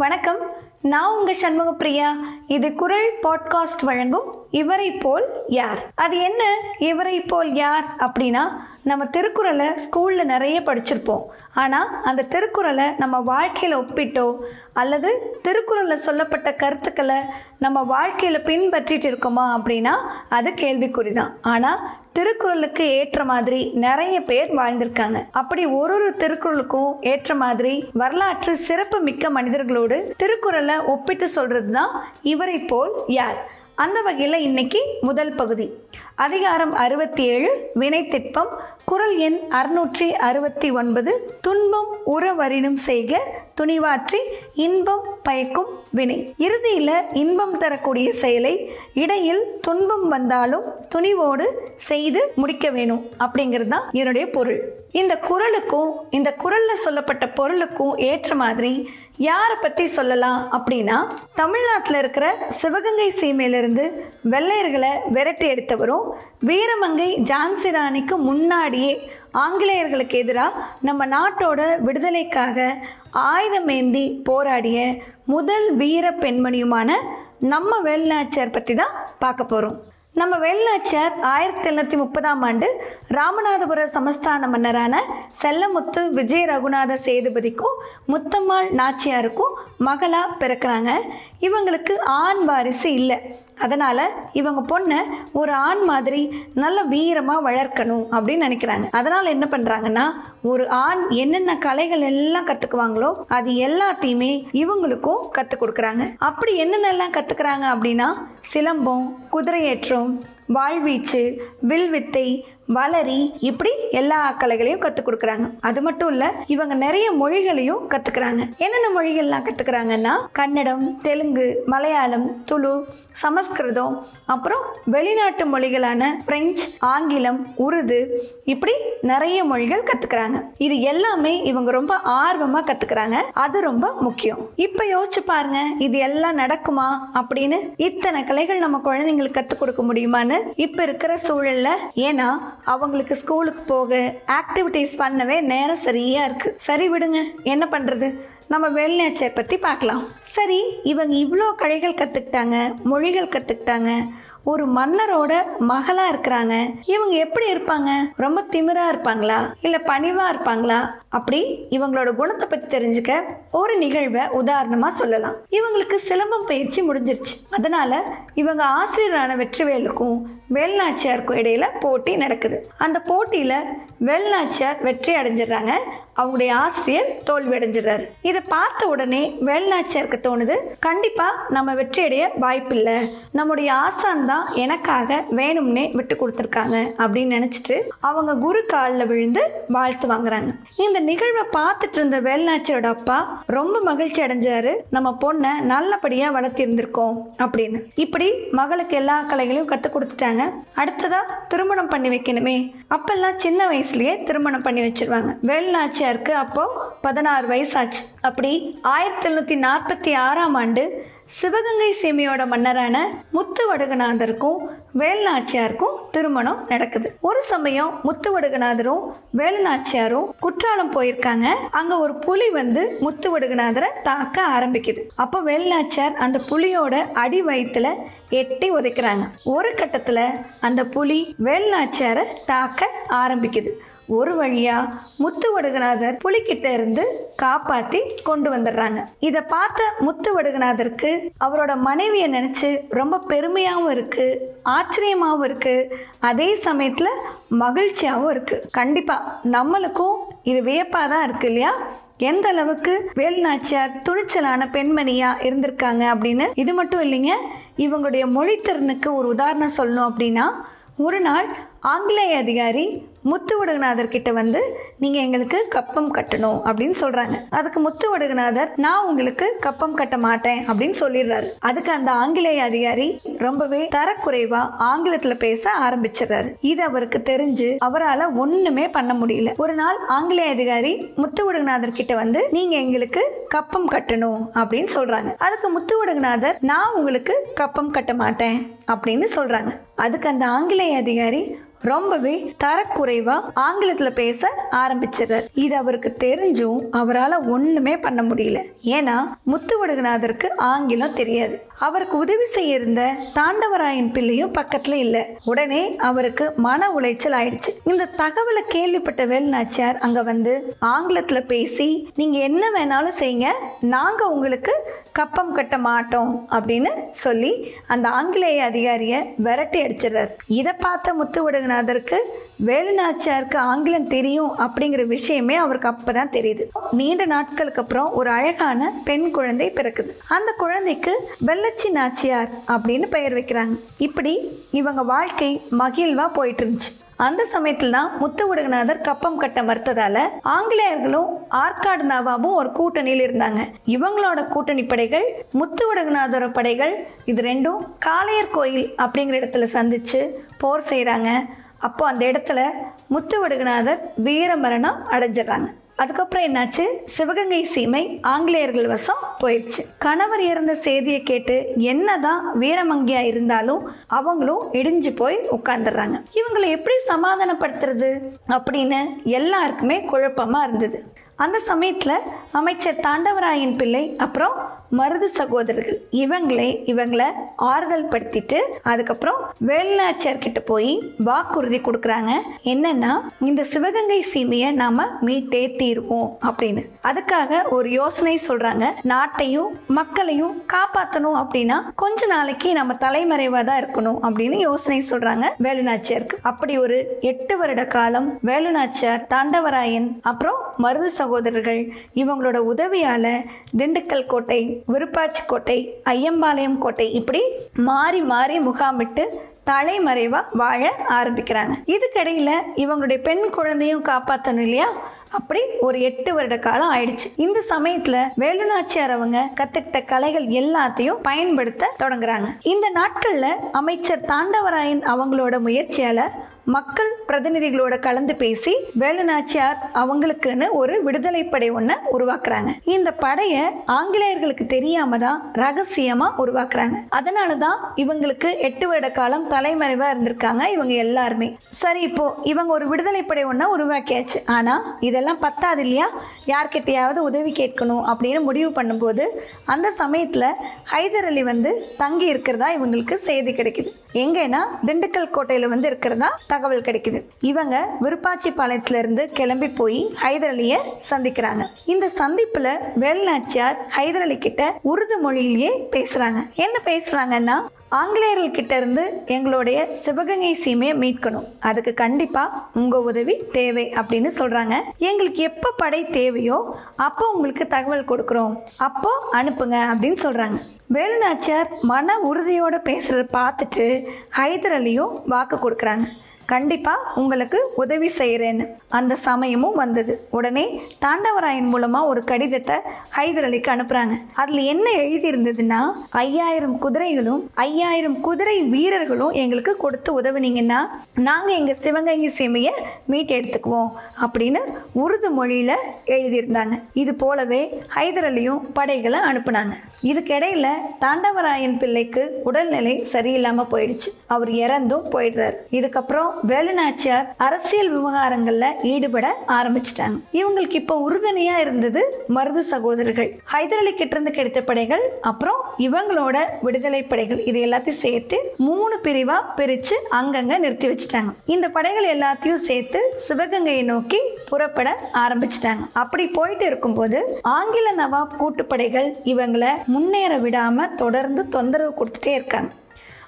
வணக்கம். நான் உங்க சண்முகப்பிரியா. இது குரல் பாட்காஸ்ட் வழங்கும் இவரை போல் யார்? அது என்ன? இவரை போல் யார்? அப்படின்னா நம்ம திருக்குறளை ஸ்கூலில் நிறைய படிச்சிருப்போம். ஆனால் அந்த திருக்குறளை நம்ம வாழ்க்கையில் ஒப்பிட்டோ அல்லது திருக்குறளில் சொல்லப்பட்ட கருத்துக்களை நம்ம வாழ்க்கையில் பின்பற்றிட்டு இருக்கோமா அப்படின்னா அது கேள்விக்குறி தான் ஆனால் திருக்குறளுக்கு ஏற்ற மாதிரி நிறைய பேர் வாழ்ந்திருக்காங்க. அப்படி ஒரு ஒரு திருக்குறளுக்கும் ஏற்ற மாதிரி வரலாற்று சிறப்பு மிக்க மனிதர்களோடு திருக்குறளை ஒப்பிட்டு சொல்றது தான் இவரை போல் யார். அந்த வகையில் இன்னைக்கு முதல் பகுதி. அதிகாரம் அறுபத்தி ஏழு வினைத்திட்பம் குரல் எண் அறுநூற்றி அறுபத்தி ஒன்பது துன்பம் உறவரினும் செய்க துணிவாற்றி இன்பம் பயக்கும் வினை. இறுதியில் இன்பம் தரக்கூடிய செயலை இடையில் துன்பம் வந்தாலும் துணிவோடு செய்து முடிக்க வேணும் அப்படிங்கிறது தான் இதனுடைய பொருள். இந்த குரலுக்கும் இந்த குரலில் சொல்லப்பட்ட பொருளுக்கும் ஏற்ற மாதிரி யாரை பற்றி சொல்லலாம் அப்படின்னா தமிழ்நாட்டில் இருக்கிற சிவகங்கை சீமையிலிருந்து வெள்ளையர்களை விரட்டி எடுத்தவரும் வீரமங்கை ஜான்சி ராணிக்கு முன்னாடியே ஆங்கிலேயர்களுக்கு எதிராக நம்ம நாட்டோட விடுதலைக்காக ஆயுதமேந்தி போராடிய முதல் வீர பெண்மணியுமான நம்ம வேல்நாச்சியார் பற்றி தான் பார்க்க போகிறோம் நம்ம வேல்நாச்சியார் ஆயிரத்தி எழுநூற்றி முப்பதாம் ஆண்டு ராமநாதபுர சமஸ்தான மன்னரான செல்லமுத்து விஜய ரகுநாத சேதுபதிக்கும் முத்தம்மாள் நாச்சியாருக்கும் மகளாக பிறக்கிறாங்க. இவங்களுக்கு ஆண் வாரிசு இல்லை. அதனால் இவங்க பொண்ணை ஒரு ஆண் மாதிரி நல்ல வீரமாக வளர்க்கணும் அப்படின்னு நினைக்கிறாங்க. அதனால் என்ன பண்ணுறாங்கன்னா ஒரு ஆண் என்னென்ன கலைகள் எல்லாம் கற்றுக்குவாங்களோ அது எல்லாத்தையுமே இவங்களுக்கும் கற்றுக் கொடுக்குறாங்க. அப்படி என்னென்னலாம் கற்றுக்குறாங்க அப்படின்னா சிலம்பம் குதிரையேற்றம் வாழ்வீச்சு வில்வித்தை வளரி இப்படி எல்லா கலைகளையும் கற்றுக் கொடுக்குறாங்க. அது மட்டும் இல்லை இவங்க நிறைய மொழிகளையும் கற்றுக்குறாங்க என்னென்ன மொழிகள்லாம் கற்றுக்குறாங்கன்னா கன்னடம் தெலுங்கு மலையாளம் துளு சமஸ்கிருதம் அப்புறம் வெளிநாட்டு மொழிகளான பிரெஞ்சு ஆங்கிலம் உருது இப்படி நிறைய மொழிகள் கற்றுக்குறாங்க இது எல்லாமே இவங்க ரொம்ப ஆர்வமாக கற்றுக்குறாங்க அது ரொம்ப முக்கியம். இப்போ யோசிச்சு பாருங்க இது எல்லாம் நடக்குமா அப்படின்னு இத்தனை கலைகள் நம்ம குழந்தைங்களுக்கு கற்றுக் கொடுக்க முடியுமான்னு இப்போ இருக்கிற சூழல்ல? ஏன்னா அவங்களுக்கு ஸ்கூலுக்கு போக ஆக்டிவிட்டீஸ் பண்ணவே நேரம் சரியாக இருக்குது சரி விடுங்க. என்ன பண்ணுறது நம்ம வேல்நாச்சியை பற்றி பார்க்கலாம். சரி இவங்க இவ்வளோ கலைகள் கற்றுக்கிட்டாங்க மொழிகள் கற்றுக்கிட்டாங்க ஒரு மன்னரோட மகளாக இருக்கிறாங்க. இவங்க எப்படி இருப்பாங்க? ரொம்ப திமிராக இருப்பாங்களா? இல்லை பணிவாக இருப்பாங்களா? அப்படி இவங்களோட குணத்தை பற்றி தெரிஞ்சுக்க ஒரு நிகழ்வை உதாரணமாக சொல்லலாம். இவங்களுக்கு சிலம்பம் பயிற்சி முடிஞ்சிருச்சு. அதனால இவங்க ஆசிரியரான வெற்றிவேலுக்கும் வேல்நாச்சியாருக்கும் இடையில போட்டி நடக்குது. அந்த போட்டியில் வேல்நாச்சியார் வெற்றி அடைஞ்சிடுறாங்க. அவங்களுடைய ஆசிரியர் தோல்வி அடைஞ்சிடுறாரு. இதை பார்த்த உடனே வேல்நாச்சியாருக்கு தோணுது கண்டிப்பாக நம்ம வெற்றி அடைய வாய்ப்பில்லை. நம்முடைய ஆசான் தான் எனக்காக வேணும்னே விட்டு கொடுத்துருக்காங்க அப்படின்னு நினச்சிட்டு அவங்க குரு காலில் விழுந்து வாழ்த்து வாங்குறாங்க. இந்த நிகழ்வை பார்த்துட்டு இருந்த வேல்நாச்சியோட அப்பா ரொம்ப மகிழ்ச்சி அடைஞ்சாரு. நம்ம பொண்ணை நல்லபடியாக வளர்த்திருந்திருக்கோம் அப்படின்னு. இப்படி மகளுக்கு எல்லா கலைகளையும் கற்றுக் கொடுத்துட்டாங்க. அடுத்ததா திருமணம் பண்ணி வைக்கணுமே. அப்பெல்லாம் சின்ன வயசுலயே திருமணம் பண்ணி வச்சிருவாங்க. வேல்நாச்சியாருக்கு அப்போ பதினாறு வயசாச்சு. அப்படி ஆயிரத்தி எழுநூத்தி நாற்பத்தி ஆறாம் ஆண்டு சிவகங்கை சீமையோட மன்னரான முத்து வடுகநாதருக்கும் வேலுநாச்சியாருக்கும் திருமணம் நடக்குது. ஒரு சமயம் முத்து வடுகநாதரும் வேலுநாச்சியாரும் குற்றாலம் போயிருக்காங்க. அங்க ஒரு புலி வந்து முத்து வடுகநாதரை தாக்க ஆரம்பிக்குது. அப்போ வேலுநாச்சியார் அந்த புலியோட அடி வயிற்றுல எட்டி உதைக்கிறாங்க. ஒரு கட்டத்துல அந்த புலி வேலுநாச்சியாரை தாக்க ஆரம்பிக்குது. ஒரு வழியா முத்து வடுகநாதர் புலிக்கிட்ட இருந்து காப்பாத்தி கொண்டு வந்துடுறாங்க. இதை பார்த்த முத்து வடுகநாதருக்கு அவரோட மனைவியை நினைச்சு ரொம்ப பெருமையாகவும் இருக்கு ஆச்சரியமாகவும் இருக்கு. அதே சமயத்துல மகிழ்ச்சியாகவும் இருக்கு. கண்டிப்பா நம்மளுக்கும் இது வியப்பாக தான் இருக்கு இல்லையா? எந்த அளவுக்கு வேல்நாச்சியார் துணிச்சலான பெண்மணியா இருந்திருக்காங்க அப்படின்னு இது மட்டும் இல்லைங்க இவங்களுடைய மொழித்திறனுக்கு ஒரு உதாரணம் சொல்லணும் அப்படின்னா ஒரு நாள் ஆங்கிலேய அதிகாரி முத்து ஒடுகநாதர் கிட்ட வந்து நீங்கள் எங்களுக்கு கப்பம் கட்டணும் அப்படின்னு சொல்கிறாங்க அதுக்கு முத்து ஒடுகநாதர் நான் உங்களுக்கு கப்பம் கட்ட மாட்டேன் அப்படின்னு சொல்லிடுறாரு. அதுக்கு அந்த ஆங்கிலேய அதிகாரி ரொம்பவே தரக்குறைவா ஆங்கிலத்தில் பேச ஆரம்பிச்சிடுறாரு. இது அவருக்கு தெரிஞ்சு அவரால் ஒன்றுமே பண்ண முடியல. ஒரு நாள் ஆங்கிலேய அதிகாரி முத்து ஒடுகநாதர் கிட்ட வந்து நீங்கள் எங்களுக்கு கப்பம் கட்டணும் அப்படின்னு சொல்கிறாங்க அதுக்கு முத்து ஒடுகநாதர் நான் உங்களுக்கு கப்பம் கட்ட மாட்டேன் அப்படின்னு சொல்கிறாங்க அதுக்கு அந்த ஆங்கிலேய அதிகாரி ரொம்பவே தரக்குறைவா ஆங்கிலத்துல பேச ஆரம்பிச்சிடுறார் இது அவருக்கு தெரிஞ்சும் அவரால் ஒண்ணுமே பண்ண முடியல. ஏன்னா முத்துவடுகநாதருக்கு ஆங்கிலம் தெரியாது. அவருக்கு உதவி செய்ய இருந்த தாண்டவராயன் பிள்ளையும் பக்கத்துல இல்ல. உடனே அவருக்கு மன உளைச்சல் ஆயிடுச்சு. இந்த தகவலை கேள்விப்பட்ட வேலுநாச்சியார் அங்க வந்து ஆங்கிலத்துல பேசி நீங்க என்ன வேணாலும் செய்யுங்க. நாங்க உங்களுக்கு கப்பம் கட்ட மாட்டோம் அப்படின்னு சொல்லி அந்த ஆங்கிலேய அதிகாரியை விரட்டி அடிச்சிடுறார். இதை பார்த்த முத்துவடுகநாதருக்கு வேலுநாச்சியாருக்கு ஆங்கிலம் தெரியும் அப்படிங்கிற விஷயமே அவருக்கு அப்போ தான் தெரியுது. நீண்ட நாட்களுக்கு அப்புறம் ஒரு அழகான பெண் குழந்தை பிறக்குது. அந்த குழந்தைக்கு வெள்ளச்சி நாச்சியார் அப்படின்னு பெயர் வைக்கிறாங்க. இப்படி இவங்க வாழ்க்கை மகிழ்வாக போயிட்டு இருந்துச்சு. அந்த சமயத்தில் தான் முத்துவுடகநாதர் கப்பம் கட்ட மறுத்ததால ஆங்கிலேயர்களும் ஆற்காடு நவாபும் ஒரு கூட்டணியில் இருந்தாங்க. இவங்களோட கூட்டணி படைகள் முத்துவுடகநாதரோட படைகள் இது ரெண்டும் காளையர் கோயில் அப்படிங்கிற இடத்துல சந்திச்சு போர் செய்கிறாங்க அப்போ அந்த இடத்துல முத்துவடுகநாதர் வீரமரணம் அடைஞ்சிடறாங்க. அதுக்கப்புறம் என்னாச்சு? சிவகங்கை சீமை ஆங்கிலேயர்கள் வசம் போயிடுச்சு. கணவர் இறந்த செய்தியை கேட்டு என்னதான் வீரமங்கியா இருந்தாலும் அவங்களும் இடிஞ்சு போய் உட்காந்துடுறாங்க இவங்களை எப்படி சமாதானப்படுத்துறது அப்படின்னு எல்லாருக்குமே குழப்பமா இருந்தது. அந்த சமயத்தில் அமைச்சர் தாண்டவராயன் பிள்ளை அப்புறம் மருது சகோதரர்கள் இவங்களே இவங்களை ஆறுதல் படுத்திட்டு அதுக்கப்புறம் வேலுநாச்சியார் கிட்ட போய் வாக்குறுதி கொடுக்குறாங்க. என்னன்னா இந்த சிவகங்கை சீமையை நாம மீட்டே தீர்வோம் அப்படின்னு. அதுக்காக ஒரு யோசனை சொல்றாங்க. நாட்டையும் மக்களையும் காப்பாற்றணும் அப்படின்னா கொஞ்ச நாளைக்கு நம்ம தலைமறைவாக தான் இருக்கணும் அப்படின்னு யோசனை சொல்றாங்க வேலுநாச்சியாருக்கு. அப்படி ஒரு எட்டு வருட காலம் வேலுநாச்சியார் தாண்டவராயன் அப்புறம் மருது சகோதரர்கள் இவங்களோட உதவியால திண்டுக்கல் கோட்டை விருப்பாச்சி கோட்டை ஐயம்பாளையம் கோட்டை இப்படி மாறி மாறி முகாமிட்டு தலைமறைவா வாழ ஆரம்பிக்கிறாங்க. இதுக்கடையில் இவங்களுடைய பெண் குழந்தையும் காப்பாற்றணும் இல்லையா? அப்படி ஒரு எட்டு வருட காலம் ஆயிடுச்சு. இந்த சமயத்துல வேலுநாச்சியார் அவங்க கத்துக்கிட்ட கலைகள் எல்லாத்தையும் பயன்படுத்த தொடங்குறாங்க. இந்த நாட்கள்ல அமைச்சர் தாண்டவராயன் அவங்களோட முயற்சியால மக்கள் பிரதிநிதிகளோட கலந்து பேசி வேலுநாச்சியார் அவங்களுக்குன்னு ஒரு விடுதலை படை ஒன்றை உருவாக்குறாங்க. இந்த படையை ஆங்கிலேயர்களுக்கு தெரியாம தான் ரகசியமா உருவாக்குறாங்க. அதனால தான் இவங்களுக்கு எட்டு வருட காலம் தலைமறைவா இருந்திருக்காங்க இவங்க எல்லாருமே. சரி இப்போ இவங்க ஒரு விடுதலை படை ஒன்றா உருவாக்கியாச்சு. ஆனால் இதெல்லாம் பத்தாது இல்லையா? யார்கிட்டையாவது உதவி கேட்கணும் அப்படின்னு முடிவு பண்ணும்போது அந்த சமயத்தில் ஹைதர் அலி வந்து தங்கி இருக்கிறதா இவங்களுக்கு செய்தி கிடைக்குது. எங்கன்னா திண்டுக்கல் கோட்டையில் வந்து இருக்கிறதா தகவல் கிடைக்குது. இவங்க விருப்பாச்சிப்பாளையத்திலிருந்து கிளம்பி போய் ஹைதர் அலியை சந்திக்கிறாங்க. இந்த சந்திப்புல வேலுநாச்சியார் ஹைதர் அலி கிட்ட உருது மொழியிலேயே பேசுறாங்க. என்ன பேசுறாங்கன்னா ஆங்கிலேயர்கள் கிட்ட இருந்து எங்களுடைய சிவகங்கை சீமையை மீட்கணும். அதுக்கு கண்டிப்பா உங்க உதவி தேவை அப்படின்னு சொல்றாங்க. எங்களுக்கு எப்போ படை தேவையோ அப்போ உங்களுக்கு தகவல் கொடுக்குறோம். அப்போ அனுப்புங்க அப்படின்னு சொல்றாங்க. வேலுநாச்சியார் மன உறுதியோட பேசுறத பார்த்துட்டு ஹைதர் அலியும் வாக்கு கொடுக்குறாங்க. கண்டிப்பாக உங்களுக்கு உதவி செய்கிறேன்னு அந்த சமயமும் வந்தது. உடனே தாண்டவராயன் மூலமாக ஒரு கடிதத்தை ஹைதர் அலிக்கு அனுப்புகிறாங்க அதில் என்ன எழுதியிருந்ததுன்னா ஐயாயிரம் குதிரைகளும் ஐயாயிரம் குதிரை வீரர்களும் எங்களுக்கு கொடுத்து உதவுனீங்கன்னா நாங்கள் எங்கள் சிவகங்கை சேமையை மீட்டு எடுத்துக்குவோம் அப்படின்னு உருது மொழியில் எழுதியிருந்தாங்க. இது போலவே ஹைதர் அலியும் படைகளை அனுப்புனாங்க. இதுக்கிடையில் தாண்டவராயன் பிள்ளைக்கு உடல்நிலை சரியில்லாமல் போயிடுச்சு. அவர் இறந்தும் போயிடுறாரு. இதுக்கப்புறம் வேலுநாச்சியார் அரசியல் விவகாரங்கள்ல ஈடுபட ஆரம்பிச்சிட்டாங்க. இவங்களுக்கு இப்போ உறுதுணையா இருந்தது மருது சகோதரர்கள். ஹைதர் கிட்ட இருந்து கிடைத்த படைகள் அப்புறம் இவங்களோட விடுதலை படைகள். இது எல்லாத்தையும் சேர்த்து மூணு பிரிவா பிரிச்சு அங்கங்க நிறுத்தி வச்சுட்டாங்க. இந்த படைகள் எல்லாத்தையும் சேர்த்து சிவகங்கையை நோக்கி புறப்பட ஆரம்பிச்சிட்டாங்க. அப்படி போயிட்டு இருக்கும்போது ஆங்கில நவாப் கூட்டுப்படைகள் இவங்களை முன்னேற விடாம தொடர்ந்து தொந்தரவு கொடுத்துட்டே இருக்காங்க.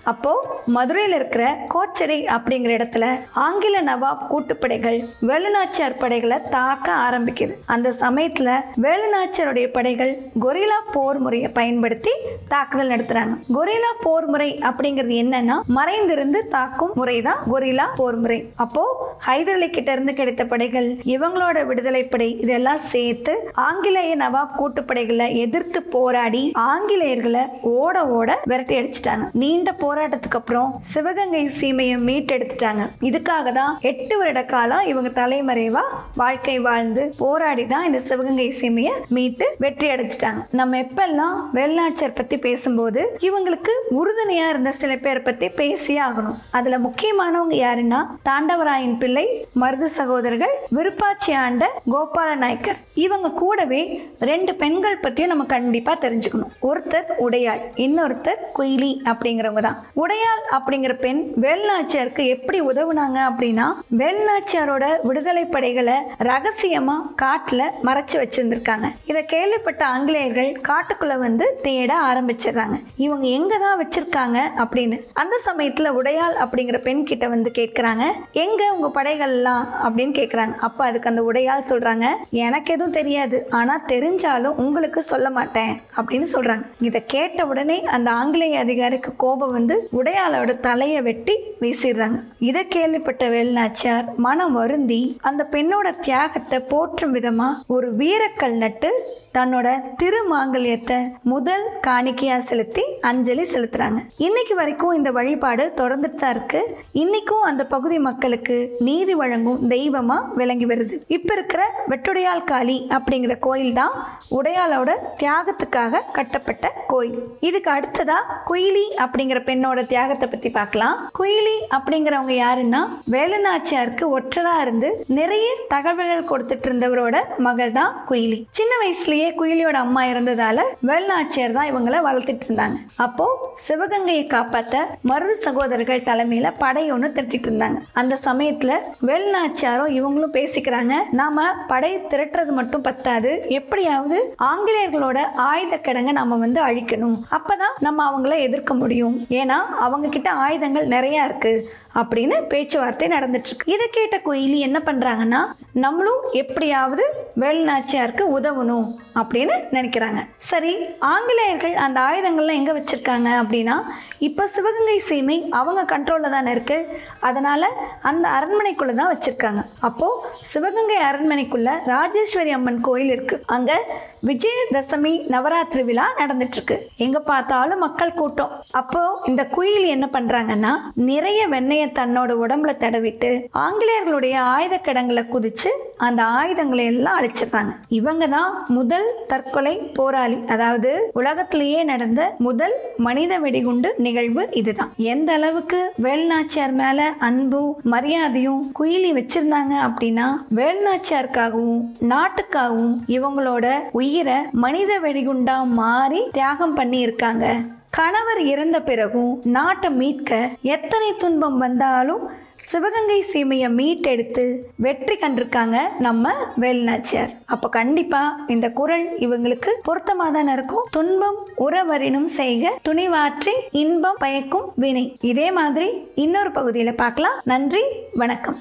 அப்போது மதுரையில் இருக்கிற கோச்சடை அப்படிங்கிற இடத்துல ஆங்கில நவாப் கூட்டுப்படைகள் வேலுநாச்சியார் படைகளை தாக்க ஆரம்பிக்குது. அந்த சமயத்தில் வேலுநாச்சியாருடைய படைகள் கொரில்லா போர் முறையை பயன்படுத்தி தாக்குதல் நடத்துகிறாங்க கொரில்லா போர் முறை அப்படிங்கிறது என்னன்னா மறைந்திருந்து தாக்கும் முறை தான் கொரில்லா போர் முறை. அப்போ ஹைதர் அலி கிட்ட இருந்து கிடைத்த படைகள் இவங்களோட விடுதலை படை இதெல்லாம் சேர்த்து ஆங்கிலேய நவாப் கூட்டுப்படைகளை எதிர்த்து போராடி ஆங்கிலேயர்களை ஓட ஓட விரட்டி அடிச்சிட்டாங்க. நீண்ட போராட்டத்துக்கு அப்புறம் சிவகங்கை சீமையை மீட்டெடுத்துட்டாங்க. இதுக்காக தான் எட்டு வருட காலம் இவங்க தலைமறைவா வாழ்க்கை வாழ்ந்து போராடி தான் இந்த சிவகங்கை சீமையை மீட்டு வெற்றி அடைச்சிட்டாங்க நம்ம எப்பெல்லாம் வெள்ளாச்சர் பத்தி பேசும்போது இவங்களுக்கு உறுதுணையா இருந்த சில பேரை பத்தி பேசியே ஆகணும். அதுல முக்கியமானவங்க யாருன்னா தாண்டவராயன் பிள்ளை மருது சகோதரர்கள் விருப்பாச்சி ஆண்ட கோபால நாயக்கர் இவங்க கூடவே ரெண்டு பெண்கள் பத்தியும் நம்ம கண்டிப்பா தெரிஞ்சுக்கணும். ஒருத்தர் உடையாள் இன்னொருத்தர் குயிலி அப்படிங்கிறவங்க தான். உடையாள் அப்படிங்கிற பெண் வேல்நாச்சியாருக்கு எப்படி உதவுனாங்க அப்படின்னா வேல்நாச்சியாரோட விடுதலை படைகளை ரகசியமா காட்டுல மறைச்சு வச்சிருந்திருக்காங்க. இதை கேள்விப்பட்ட ஆங்கிலேயர்கள் காட்டுக்குள்ள வந்து தேட ஆரம்பிச்சிடுறாங்க. இவங்க எங்க தான் வச்சிருக்காங்க அப்படின்னு. அந்த சமயத்துல உடையாள் அப்படிங்கிற பெண் கிட்ட வந்து கேட்குறாங்க எங்க உங்க படைகள்லாம்? அப்படின்னு கேட்குறாங்க. அப்ப அதுக்கு அந்த உடையாள் சொல்றாங்க எனக்கு எதுவும் தெரியாது. ஆனா தெரிஞ்சாலும் உங்களுக்கு சொல்ல மாட்டேன். அப்படின்னு சொல்றாங்க. இதை கேட்ட உடனே அந்த ஆங்கிலேய அதிகாரிக்கு கோபம் வந்து உடையாளோட தலையை வெட்டி வீசிடுறாங்க. இதை கேள்விப்பட்ட வேலுநாச்சியார் மனம் வருந்தி அந்த பெண்ணோட தியாகத்தை போற்றும் விதமா ஒரு வீரக்கல் நட்டு தன்னோட திருமாங்கல்யத்தை முதல் காணிக்கையா செலுத்தி அஞ்சலி செலுத்துறாங்க. இன்னைக்கு வரைக்கும் இந்த வழிபாடு தொடர்ந்துட்டு தான் இருக்கு. இன்னைக்கும் அந்த பகுதி மக்களுக்கு நீதி வழங்கும் தெய்வமா விளங்கி வருது. இப்ப இருக்கிற வெட்டுடையால் காளி அப்படிங்கிற கோயில் தான் உடையாளோட தியாகத்துக்காக கட்டப்பட்ட கோயில். இதுக்கு அடுத்ததா குயிலி அப்படிங்கிற பெண் பெண்ணோட தியாகத்தை பத்தி பார்க்கலாம். குயிலி அப்படிங்கிறவங்க யாருன்னா வேலுநாச்சியாருக்கு ஒற்றரா இருந்து நிறைய தகவல்கள் கொடுத்துட்டு இருந்தவரோட மகள் தான் குயிலி. சின்ன வயசுலயே குயிலியோட அம்மா இருந்ததால வேலுநாச்சியார் தான் இவங்களை வளர்த்துட்டு இருந்தாங்க. அப்போ சிவகங்கையை காப்பாத்த மருது சகோதரர்கள் தலைமையில படை ஒன்று திரட்டிட்டு இருந்தாங்க. அந்த சமயத்துல வேலுநாச்சியாரும் இவங்களும் பேசிக்கிறாங்க நாம படை திரட்டுறது மட்டும் பத்தாது. எப்படியாவது ஆங்கிலேயர்களோட ஆயுத கிடங்க நம்ம வந்து அழிக்கணும். அப்பதான் நம்ம அவங்கள எதிர்க்க முடியும். ஏன்னா ஏன்னா அவங்கக்கிட்ட ஆயுதங்கள் நிறையா இருக்குது அப்படின்னு பேச்சுவார்த்தை நடந்துட்டுருக்கு. இதை கேட்ட குயிலி என்ன பண்ணுறாங்கன்னா நம்மளும் எப்படியாவது வேலுநாச்சியாருக்கு உதவணும் அப்படின்னு நினைக்கிறாங்க. சரி ஆங்கிலேயர்கள் அந்த ஆயுதங்கள்லாம் எங்கே வச்சுருக்காங்க அப்படின்னா இப்போ சிவகங்கை சீமை அவங்க கண்ட்ரோலில் தானே இருக்குது அதனால் அந்த அரண்மனைக்குள்ளே தான் வச்சுருக்காங்க. அப்போது சிவகங்கை அரண்மனைக்குள்ள ராஜேஸ்வரி அம்மன் கோயில் இருக்குது அங்கே விஜயதசமி நவராத்திரி விழா நடந்துட்டுருக்கு. எங்கே பார்த்தாலும் மக்கள் கூட்டம். அப்போது இந்த குயில் என்ன பண்ணுறாங்கன்னா நிறைய வெண்ணெய் தன்னோட உடம்புல தடவிட்டு ஆங்கிலேயர்களுடைய ஆயுத கிடங்களை குதிச்சு அந்த ஆயுதங்களை எல்லாம் அழிச்சிடுறாங்க. இவங்க தான் முதல் தற்கொலை போராளி. அதாவது உலகத்திலேயே நடந்த முதல் மனித வெடிகுண்டு நிகழ்வு இதுதான். எந்த அளவுக்கு வேலுநாச்சியார் மேல அன்பும் மரியாதையும் குயிலி வச்சிருந்தாங்க அப்படின்னா வேலுநாச்சியாருக்காகவும் நாட்டுக்காகவும் இவங்களோட உயிரை மனித வெடிகுண்டா மாறி தியாகம் பண்ணி இருக்காங்க கணவர் இறந்த பிறகும் நாட்டை மீட்க எத்தனை துன்பம் வந்தாலும் சிவகங்கை சீமையை மீட்டெடுத்து வெற்றி கண்டிருக்காங்க நம்ம வேலுநாச்சியார். அப்போ கண்டிப்பாக இந்த குரல் இவங்களுக்கு பொருத்தமாக தானே இருக்கும்? துன்பம் உறவரினும் செய்க துணிவாற்றி இன்பம் பயக்கும் வினை. இதே மாதிரி இன்னொரு பகுதியில் பார்க்கலாம். நன்றி வணக்கம்.